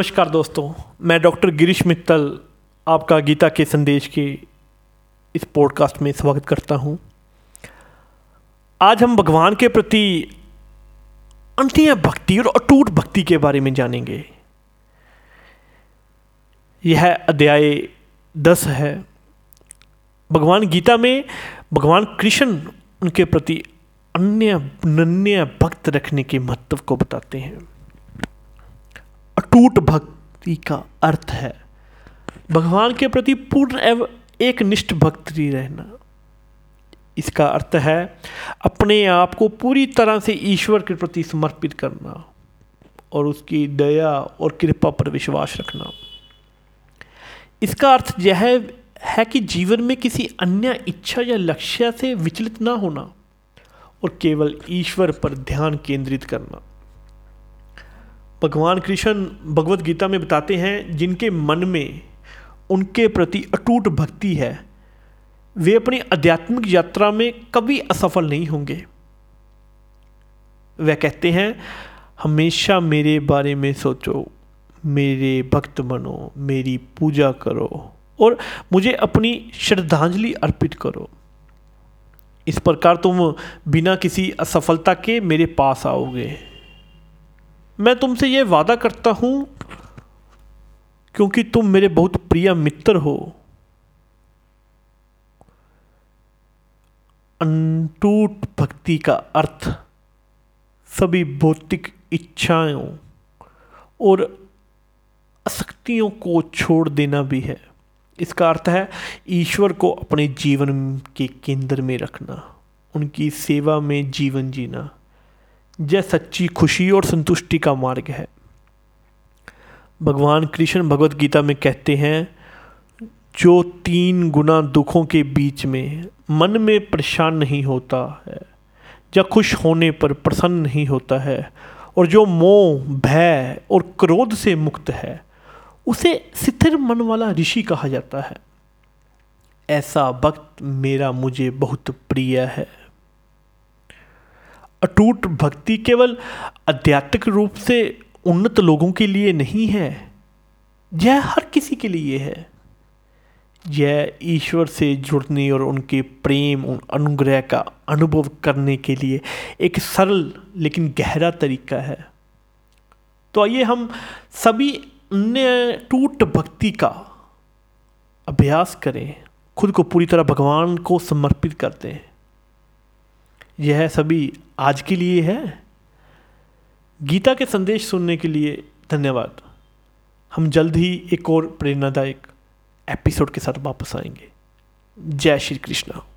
नमस्कार दोस्तों, मैं डॉक्टर गिरीश मित्तल आपका गीता के संदेश के इस पॉडकास्ट में स्वागत करता हूँ। आज हम भगवान के प्रति अंतिम भक्ति और अटूट भक्ति के बारे में जानेंगे। यह अध्याय दस है। भगवान गीता में भगवान कृष्ण उनके प्रति अन्य नन्य भक्त रखने के महत्व को बताते हैं। अटूट भक्ति का अर्थ है। भगवान के प्रति पूर्ण एवं एक निष्ठ भक्ति रहना। इसका अर्थ है, अपने आप को पूरी तरह से ईश्वर के प्रति समर्पित करना और उसकी दया और कृपा पर विश्वास रखना। इसका अर्थ यह है कि जीवन में किसी अन्य इच्छा या लक्ष्य से विचलित ना होना और केवल ईश्वर पर ध्यान केंद्रित करना। भगवान कृष्ण भगवत गीता में बताते हैं, जिनके मन में उनके प्रति अटूट भक्ति है, वे अपनी आध्यात्मिक यात्रा में कभी असफल नहीं होंगे। वह कहते हैं, हमेशा मेरे बारे में सोचो, मेरे भक्त बनो, मेरी पूजा करो और मुझे अपनी श्रद्धांजलि अर्पित करो। इस प्रकार तुम बिना किसी असफलता के मेरे पास आओगे। मैं तुमसे यह वादा करता हूँ, क्योंकि तुम मेरे बहुत प्रिय मित्र हो। अनटूट भक्ति का अर्थ, सभी भौतिक इच्छाओं और आसक्तियों को छोड़ देना भी है। इसका अर्थ है, ईश्वर को अपने जीवन के केंद्र में रखना, उनकी सेवा में जीवन जीना। यह सच्ची खुशी और संतुष्टि का मार्ग है। भगवान कृष्ण भगवत गीता में कहते हैं, जो तीन गुना दुखों के बीच में मन में परेशान नहीं होता है, या खुश होने पर प्रसन्न नहीं होता है, और जो मोह, भय और क्रोध से मुक्त है, उसे स्थिर मन वाला ऋषि कहा जाता है। ऐसा वक्त मेरा मुझे बहुत प्रिय है। अटूट भक्ति केवल आध्यात्मिक रूप से उन्नत लोगों के लिए नहीं है। यह हर किसी के लिए है। यह ईश्वर से जुड़ने और उनके प्रेम और अनुग्रह का अनुभव करने के लिए एक सरल लेकिन गहरा तरीका है। तो आइए हम सभी अन्य टूट भक्ति का अभ्यास करें। खुद को पूरी तरह भगवान को समर्पित करते हैं। यह सभी आज के लिए है। गीता के संदेश सुनने के लिए धन्यवाद। हम जल्द ही एक और प्रेरणादायक एपिसोड के साथ वापस आएँगे। जय श्री कृष्णा।